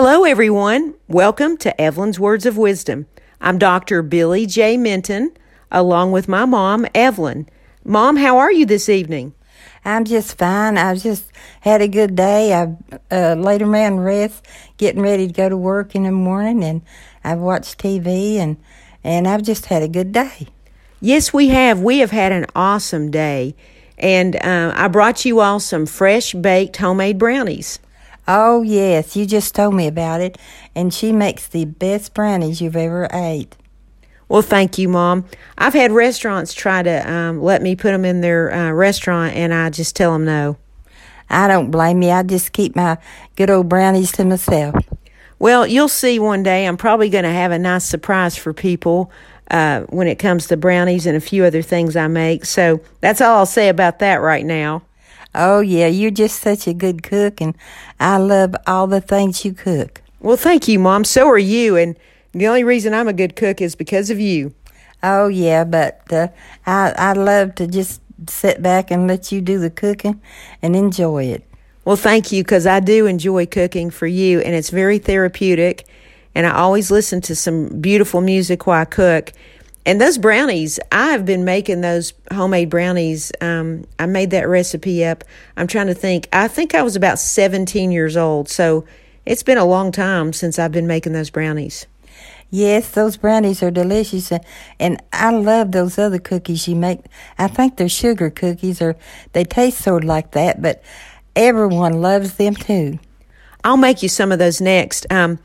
Hello, everyone. Welcome to Evelyn's Words of Wisdom. I'm Dr. Billy J. Minton, along with my mom, Evelyn. Mom, how are you this evening? I'm just fine. I just had a good day. I uh, laid around rest, getting ready to go to work in the morning, and I've watched TV, and and I've just had a good day. Yes, we have. We have had an awesome day, and uh, I brought you all some fresh baked homemade brownies. Oh yes, you just told me about it, and she makes the best brownies you've ever ate. Well, thank you, Mom. I've had restaurants try to um, let me put them in their uh, restaurant, and I just tell them no. I don't blame you. I just keep my good old brownies to myself. Well, you'll see one day. I'm probably going to have a nice surprise for people uh, when it comes to brownies and a few other things I make. So that's all I'll say about that right now. Oh, yeah, you're just such a good cook, and I love all the things you cook. Well, thank you, Mom. So are you. And the only reason I'm a good cook is because of you. Oh, yeah, but uh, I, I love to just sit back and let you do the cooking and enjoy it. Well, thank you, because I do enjoy cooking for you, and it's very therapeutic. And I always listen to some beautiful music while I cook. And those brownies, I've been making those homemade brownies. Um, I made that recipe up. I'm trying to think. I think I was about 17 years old. So it's been a long time since I've been making those brownies. Yes, those brownies are delicious, and I love those other cookies you make. I think they're sugar cookies, or they taste sort of like that, but everyone loves them too. I'll make you some of those next. Um,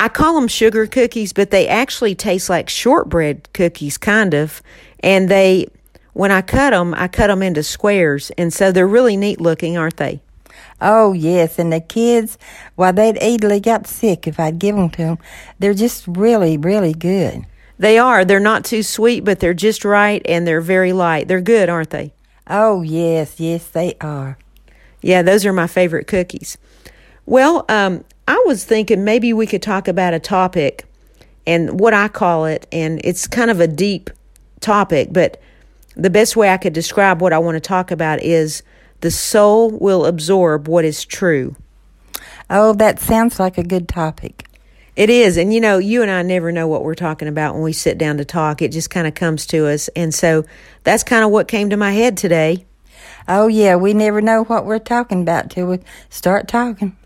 I call them sugar cookies, but they actually taste like shortbread cookies, kind of. And they, when I cut them, I cut them into squares. And so they're really neat looking, aren't they? Oh, yes. And the kids, well, they'd easily got sick if I'd give them to them. They're just really, really good. They are. They're not too sweet, but they're just right and they're very light. They're good, aren't they? Oh, yes. Yes, they are. Yeah, those are my favorite cookies. Well, um, I was thinking maybe we could talk about a topic and what I call it, and it's kind of a deep topic, but the best way I could describe what I want to talk about is the soul will absorb what is true. Oh, that sounds like a good topic. It is. And you know, you and I never know what we're talking about when we sit down to talk. It just kind of comes to us. And so that's kind of what came to my head today. Oh, yeah. We never know what we're talking about till we start talking.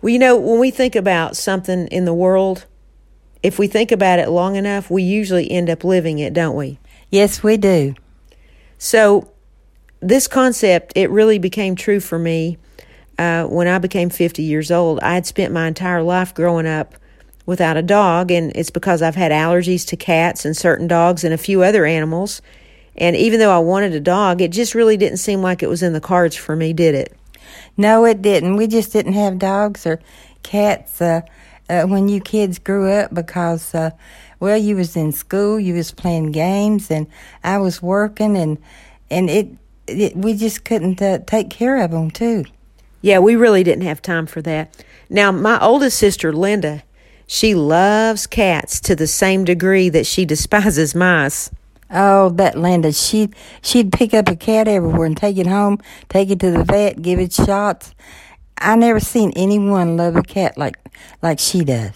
Well, you know, when we think about something in the world, if we think about it long enough, we usually end up living it, don't we? Yes, we do. So, this concept, it really became true for me uh, when I became 50 years old. I had spent my entire life growing up without a dog, and it's because I've had allergies to cats and certain dogs and a few other animals. And even though I wanted a dog, it just really didn't seem like it was in the cards for me, did it? No, it didn't. We just didn't have dogs or cats uh, uh, when you kids grew up because, uh, well, you was in school, you was playing games, and I was working, and and it, it we just couldn't uh, take care of them too. Yeah, we really didn't have time for that. Now, my oldest sister, Linda, she loves cats to the same degree that she despises mice. Oh, that Linda, she she'd pick up a cat everywhere and take it home, take it to the vet, give it shots. I never seen anyone love a cat like like she does.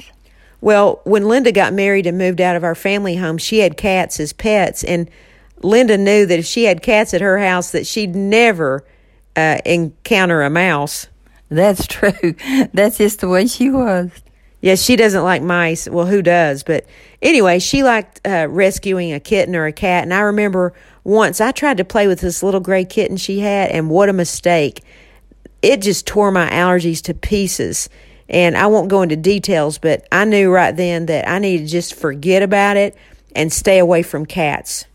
Well, when Linda got married and moved out of our family home, she had cats as pets, and Linda knew that if she had cats at her house, that she'd never uh, encounter a mouse. That's true. That's just the way she was. Yeah, she doesn't like mice. Well, who does? But anyway, she liked uh, rescuing a kitten or a cat. And I remember once I tried to play with this little gray kitten she had, and what a mistake. It just tore my allergies to pieces. And I won't go into details, but I knew right then that I needed to just forget about it and stay away from cats.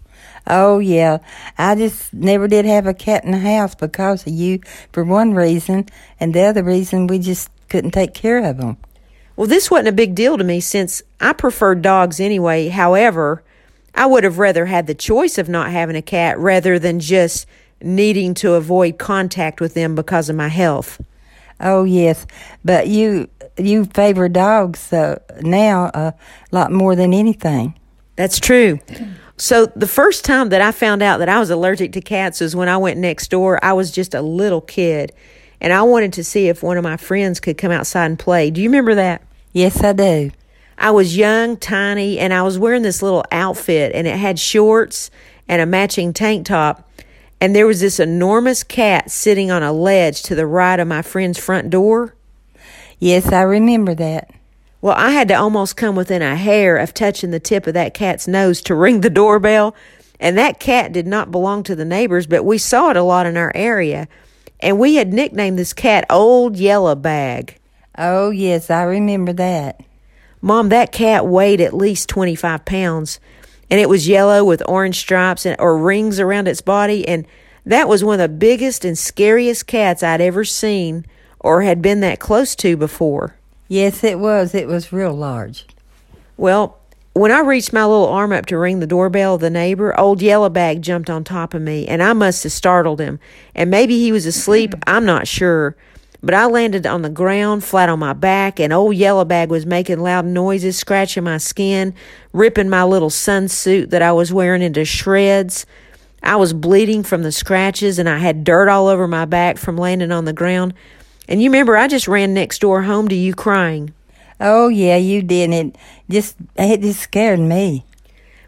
Oh, yeah. I just never did have a cat in the house because of you, for one reason, and the other reason we just couldn't take care of them. Well, this wasn't a big deal to me since I preferred dogs anyway. However, I would have rather had the choice of not having a cat rather than just needing to avoid contact with them because of my health. Oh yes, but you you favor dogs uh, now a lot more than anything. That's true. So the first time that I found out that I was allergic to cats was when I went next door. I was just a little kid, and I wanted to see if one of my friends could come outside and play. Do you remember that? Yes, I do. I was young, tiny, and I was wearing this little outfit, and it had shorts and a matching tank top. And there was this enormous cat sitting on a ledge to the right of my friend's front door. Yes, I remember that. Well, I had to almost come within a hair of touching the tip of that cat's nose to ring the doorbell. And that cat did not belong to the neighbors, but we saw it a lot in our area. And we had nicknamed this cat Old Yellow Bag. Oh, yes, I remember that. Mom, that cat weighed at least 25 pounds, and it was yellow with orange stripes and, or rings around its body. And that was one of the biggest and scariest cats I'd ever seen or had been that close to before. Yes, it was. It was real large. Well, when I reached my little arm up to ring the doorbell of the neighbor, old Yellowbag jumped on top of me, and I must have startled him. And maybe he was asleep, I'm not sure. But I landed on the ground, flat on my back, and old Yellow Bag was making loud noises, scratching my skin, ripping my little sunsuit that I was wearing into shreds. I was bleeding from the scratches, and I had dirt all over my back from landing on the ground. And you remember, I just ran next door home to you crying. Oh yeah, you did. It just it just scared me.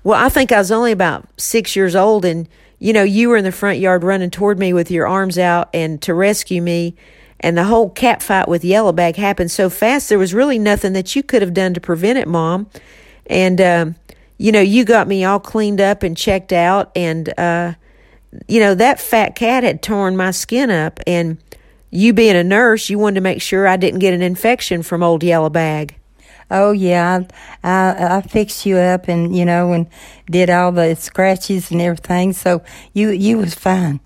Well, I think I was only about six years old, and you know, you were in the front yard running toward me with your arms out and to rescue me. And the whole cat fight with Yellowbag happened so fast, there was really nothing that you could have done to prevent it, Mom. And, um, you know, you got me all cleaned up and checked out. And, uh, you know, that fat cat had torn my skin up. And you being a nurse, you wanted to make sure I didn't get an infection from old Yellowbag. Oh yeah, I, I I fixed you up and you know and did all the scratches and everything. So you you was fine.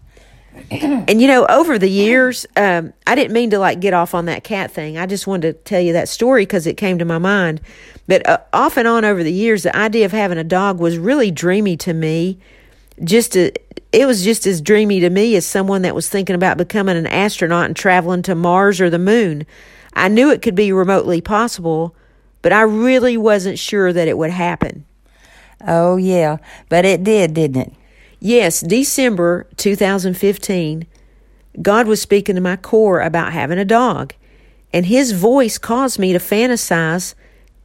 and you know, over the years, um, I didn't mean to like get off on that cat thing. I just wanted to tell you that story because it came to my mind. But uh, off and on over the years, the idea of having a dog was really dreamy to me. Just to, it was just as dreamy to me as someone that was thinking about becoming an astronaut and traveling to Mars or the moon. I knew it could be remotely possible, but I really wasn't sure that it would happen. Oh yeah, but it did, didn't it? Yes, December 2015, God was speaking to my core about having a dog. And his voice caused me to fantasize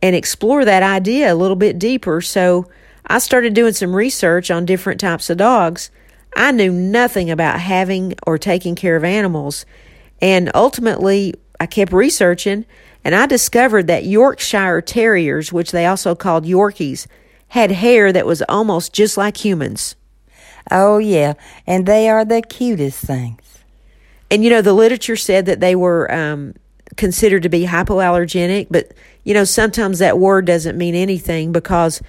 and explore that idea a little bit deeper. So I started doing some research on different types of dogs. I knew nothing about having or taking care of animals. And ultimately, I kept researching and I discovered that Yorkshire Terriers, which they also called Yorkies, had hair that was almost just like humans. Oh, yeah. And they are the cutest things. And, you know, the literature said that they were um, considered to be hypoallergenic, but, you know, sometimes that word doesn't mean anything because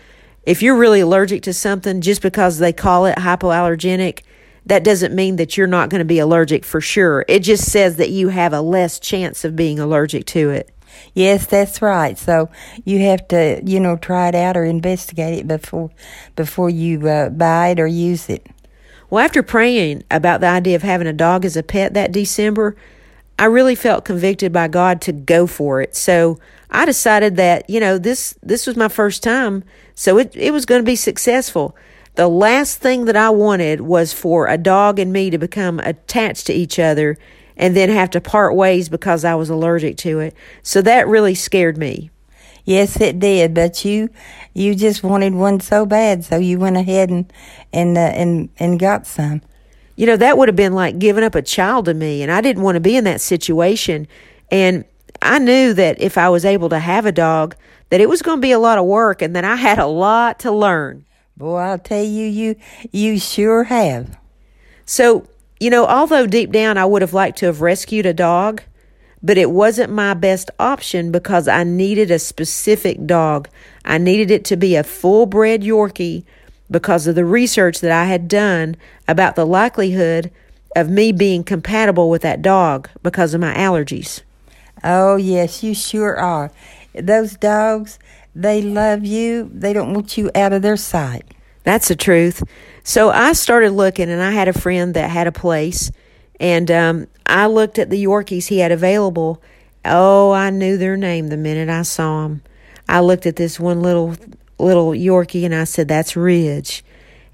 if you're really allergic to something, just because they call it hypoallergenic, that doesn't mean that you're not going to be allergic for sure. It just says that you have a less chance of being allergic to it. Yes, that's right. So you have to, you know, try it out or investigate it before before you uh, buy it or use it. Well, after praying about the idea of having a dog as a pet that December, I really felt convicted by God to go for it. So I decided that, you know, this this was my first time, so it it was going to be successful. The last thing that I wanted was for a dog and me to become attached to each other and then have to part ways because I was allergic to it. So that really scared me. Yes, it did. But you, you just wanted one so bad, so you went ahead and and uh, and and got some. You know that would have been like giving up a child to me, and I didn't want to be in that situation. And I knew that if I was able to have a dog, that it was going to be a lot of work, and that I had a lot to learn. Boy, I'll tell you, you you sure have. So you know, although deep down I would have liked to have rescued a dog, but it wasn't my best option because I needed a specific dog. I needed it to be a full bred Yorkie because of the research that I had done about the likelihood of me being compatible with that dog because of my allergies. Oh, yes, you sure are. Those dogs, they love you. They don't want you out of their sight. That's the truth. So I started looking, and I had a friend that had a place, and um, I looked at the Yorkies he had available. Oh, I knew their name the minute I saw them. I looked at this one little little Yorkie, and I said, "That's Ridge."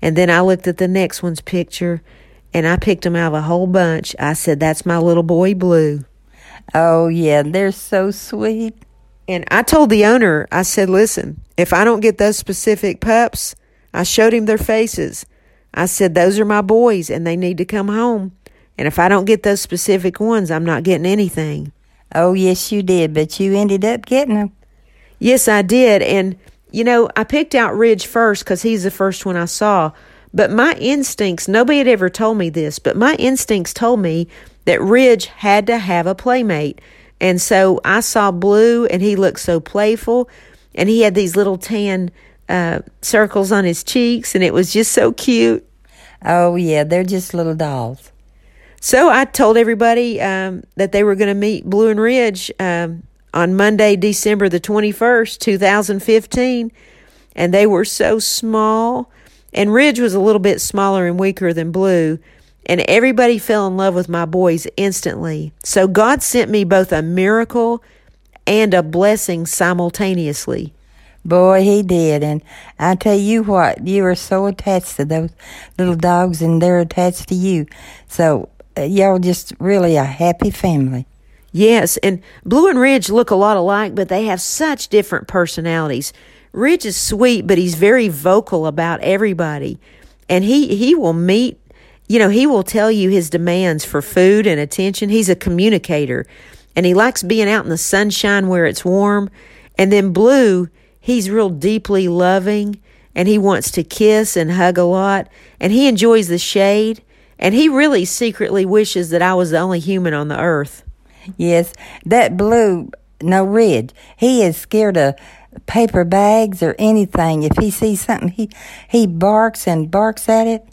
And then I looked at the next one's picture, and I picked them out of a whole bunch. I said, "That's my little boy Blue." Oh yeah, they're so sweet. And I told the owner, I said, listen, if I don't get those specific pups, I showed him their faces. I said, those are my boys and they need to come home. And if I don't get those specific ones, I'm not getting anything. Oh, yes, you did, but you ended up getting them. Yes, I did. And, you know, I picked out Ridge first because he's the first one I saw. But my instincts, nobody had ever told me this, but my instincts told me that Ridge had to have a playmate. And so I saw Blue, and he looked so playful, and he had these little tan uh, circles on his cheeks, and it was just so cute. Oh, yeah, they're just little dolls. So I told everybody um, that they were going to meet Blue and Ridge um, on Monday, December the 21st, 2015. And they were so small. And Ridge was a little bit smaller and weaker than Blue. And everybody fell in love with my boys instantly. So God sent me both a miracle and a blessing simultaneously. Boy, he did. And I tell you what, you are so attached to those little dogs and they're attached to you. So uh, y'all just really a happy family. Yes, and Blue and Ridge look a lot alike, but they have such different personalities. Ridge is sweet, but he's very vocal about everybody. And he, he will meet, you know, he will tell you his demands for food and attention. He's a communicator and he likes being out in the sunshine where it's warm. And then Blue, he's real deeply loving and he wants to kiss and hug a lot and he enjoys the shade and he really secretly wishes that I was the only human on the earth. Yes, that blue, no red. He is scared of paper bags or anything. If he sees something, he he barks and barks at it.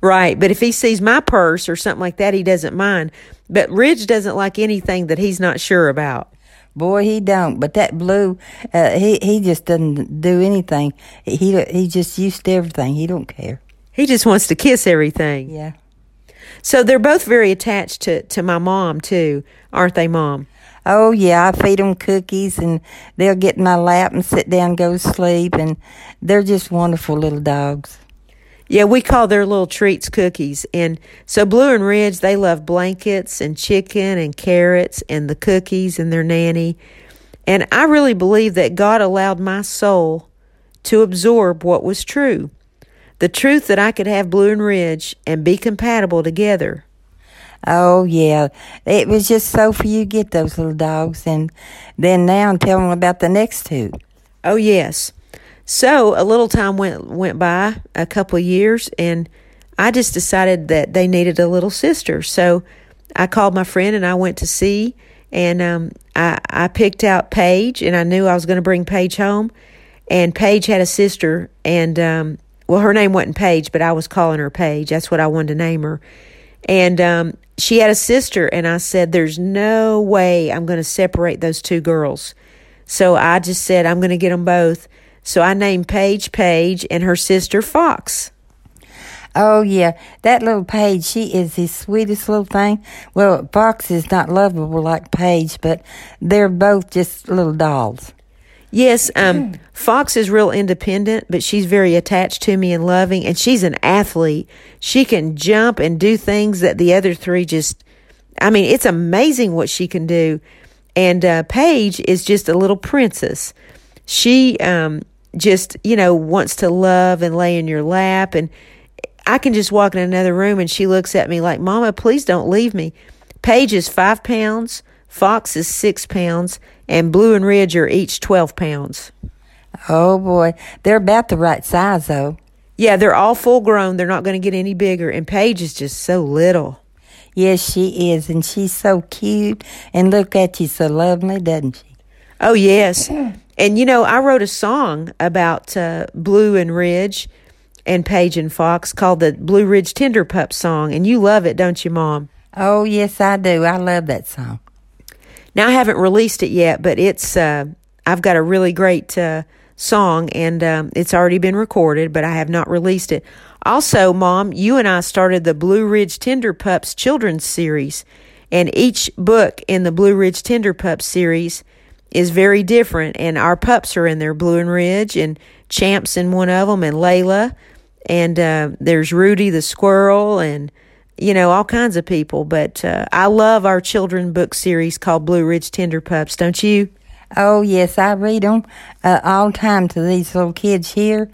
Right, but if he sees my purse or something like that, he doesn't mind. But Ridge doesn't like anything that he's not sure about. Boy, he don't. But that blue, uh, he he just doesn't do anything. He he just used to everything. He don't care. He just wants to kiss everything. Yeah. So they're both very attached to, to my mom, too, aren't they, Mom? Oh, yeah. I feed them cookies and they'll get in my lap and sit down and go to sleep. And they're just wonderful little dogs. Yeah, we call their little treats cookies. And so Blue and Ridge, they love blankets and chicken and carrots and the cookies and their nanny. And I really believe that God allowed my soul to absorb what was true the truth that I could have Blue and Ridge and be compatible together. Oh yeah, it was just so for you to get those little dogs, and then now I'm telling about the next two. Oh yes. So a little time went went by, a couple years, and I just decided that they needed a little sister. So I called my friend and I went to see, and um, I I picked out Paige, and I knew I was going to bring Paige home, and Paige had a sister, and um, well, her name wasn't Paige, but I was calling her Paige. That's what I wanted to name her. And um, she had a sister, and I said, There's no way I'm going to separate those two girls. So I just said, I'm going to get them both. So I named Paige Paige and her sister Fox. Oh, yeah. That little Paige, she is the sweetest little thing. Well, Fox is not lovable like Paige, but they're both just little dolls. Yes, um, Fox is real independent, but she's very attached to me and loving, and she's an athlete. She can jump and do things that the other three just, I mean, it's amazing what she can do. And uh, Paige is just a little princess. She um, just, you know, wants to love and lay in your lap. And I can just walk in another room and she looks at me like, Mama, please don't leave me. Paige is five pounds. Fox is six pounds, and Blue and Ridge are each 12 pounds. Oh boy, they're about the right size though. Yeah, they're all full grown. They're not going to get any bigger, and Paige is just so little. Yes, she is, and she's so cute. And look at you, so lovely, doesn't she? Oh yes, and you know I wrote a song about uh, Blue and Ridge and Paige and Fox called the Blue Ridge Tender Pup song, and you love it, don't you, Mom? Oh yes, I do. I love that song. Now I haven't released it yet, but it's uh, I've got a really great uh, song, and um, it's already been recorded, but I have not released it. Also, Mom, you and I started the Blue Ridge Tender Pups children's series, and each book in the Blue Ridge Tender Pups series is very different, and our pups are in there, Blue and Ridge, and Champs in one of them, and Layla, and uh, there's Rudy the squirrel, and you know, all kinds of people. But uh, I love our children book series called Blue Ridge Tender Pups, don't you? Oh yes, I read them uh, all time to these little kids here,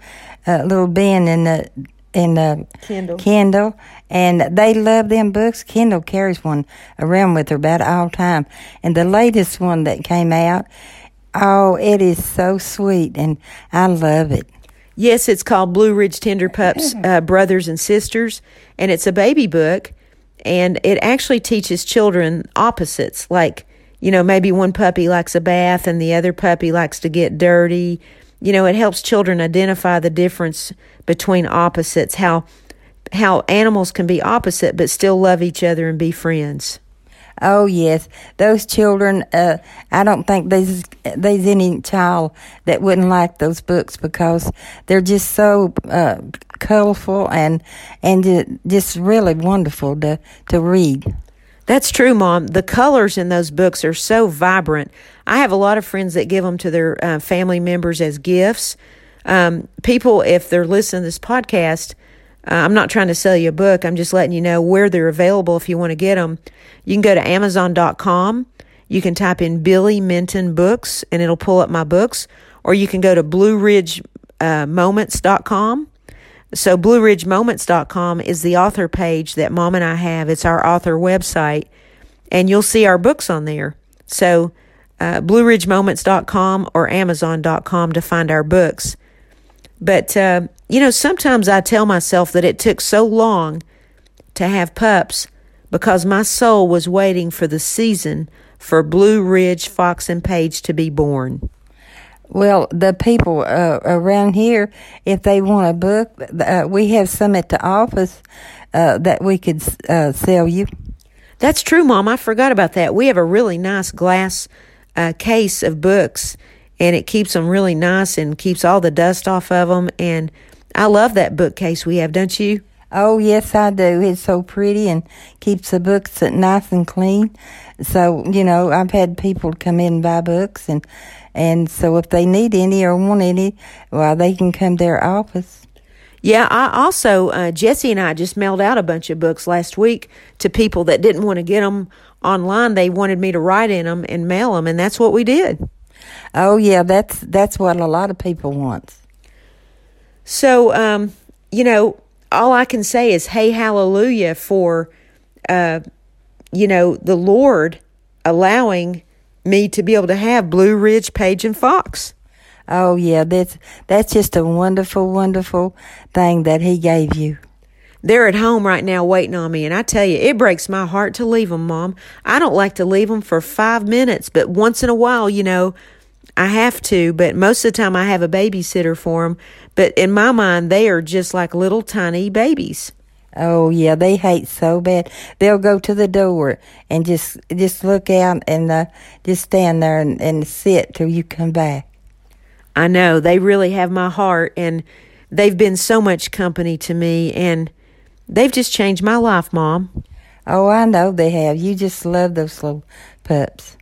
uh, little Ben and the and the Kendall. Kendall, and they love them books. Kendall carries one around with her about all the time, and the latest one that came out, oh, it is so sweet, and I love it. Yes, it's called Blue Ridge Tender Pups uh, Brothers and Sisters, and it's a baby book, and it actually teaches children opposites. Like, you know, maybe one puppy likes a bath and the other puppy likes to get dirty. You know, it helps children identify the difference between opposites, how how animals can be opposite but still love each other and be friends. Oh yes, those children. Uh, I don't think there's there's any child that wouldn't like those books because they're just so uh, colorful and and just really wonderful to to read. That's true, Mom. The colors in those books are so vibrant. I have a lot of friends that give them to their uh, family members as gifts. Um, people, if they're listening to this podcast, uh, I'm not trying to sell you a book. I'm just letting you know where they're available if you want to get them. You can go to Amazon.com. You can type in Billy Minton Books and it'll pull up my books. Or you can go to BlueRidgeMoments.com. So, BlueRidgeMoments.com is the author page that Mom and I have. It's our author website, and you'll see our books on there. So, uh, BlueRidgeMoments.com or Amazon.com to find our books. But, uh, you know, sometimes I tell myself that it took so long to have pups because my soul was waiting for the season for Blue Ridge, Fox, and Paige to be born. Well, the people uh, around here, if they want a book, uh, we have some at the office uh, that we could uh, sell you. That's true, Mom. I forgot about that. We have a really nice glass uh, case of books, and it keeps them really nice and keeps all the dust off of them. And I love that bookcase we have, don't you? Oh, yes, I do. It's so pretty and keeps the books nice and clean. So, you know, I've had people come in and buy books and and so if they need any or want any, well, they can come to our office. Yeah, I also, uh, Jesse and I just mailed out a bunch of books last week to people that didn't want to get them online. They wanted me to write in them and mail them, and that's what we did. Oh, yeah, that's, that's what a lot of people want. So, um, you know, all I can say is, hey, hallelujah for, uh, you know, the Lord allowing me to be able to have Blue Ridge, Paige, and Fox. Oh yeah, that's that's just a wonderful, wonderful thing that He gave you. They're at home right now waiting on me, and I tell you, it breaks my heart to leave them, Mom. I don't like to leave them for five minutes, but once in a while, you know, I have to. But most of the time, I have a babysitter for them. But in my mind, they are just like little tiny babies. Oh yeah, they hate so bad. They'll go to the door and just just look out and uh, just stand there and, and sit till you come back. I know they really have my heart, and they've been so much company to me, and they've just changed my life, Mom. Oh, I know they have. You just love those little pups.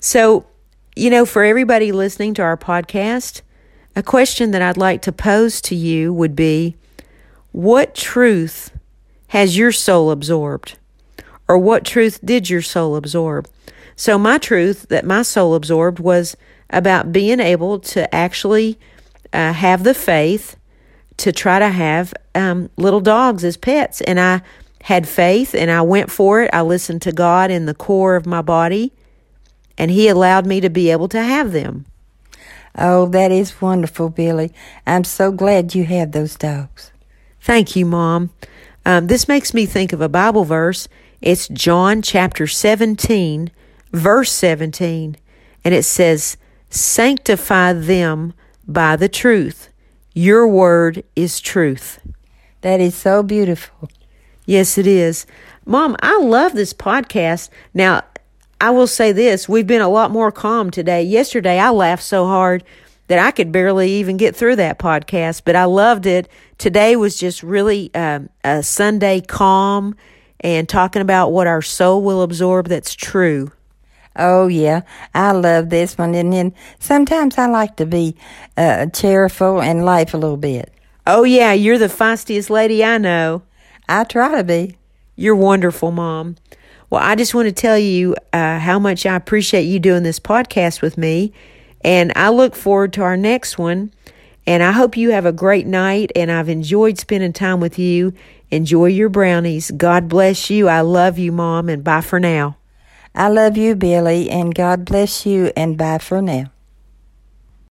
So, you know, for everybody listening to our podcast, a question that I'd like to pose to you would be what truth has your soul absorbed? Or what truth did your soul absorb? So, my truth that my soul absorbed was about being able to actually uh, have the faith to try to have um, little dogs as pets. And I had faith and I went for it. I listened to God in the core of my body, and He allowed me to be able to have them. Oh, that is wonderful, Billy. I'm so glad you have those dogs. Thank you, Mom. Um, this makes me think of a Bible verse. It's John chapter 17, verse 17, and it says, Sanctify them by the truth. Your word is truth. That is so beautiful. Yes, it is. Mom, I love this podcast. Now, I will say this we've been a lot more calm today. Yesterday, I laughed so hard that I could barely even get through that podcast, but I loved it. Today was just really um, a Sunday calm and talking about what our soul will absorb that's true. Oh yeah, I love this one, and then sometimes I like to be uh, cheerful and laugh a little bit. Oh yeah, you're the feistiest lady I know. I try to be. You're wonderful, Mom. Well, I just want to tell you uh, how much I appreciate you doing this podcast with me. And I look forward to our next one. And I hope you have a great night. And I've enjoyed spending time with you. Enjoy your brownies. God bless you. I love you, Mom. And bye for now. I love you, Billy. And God bless you. And bye for now.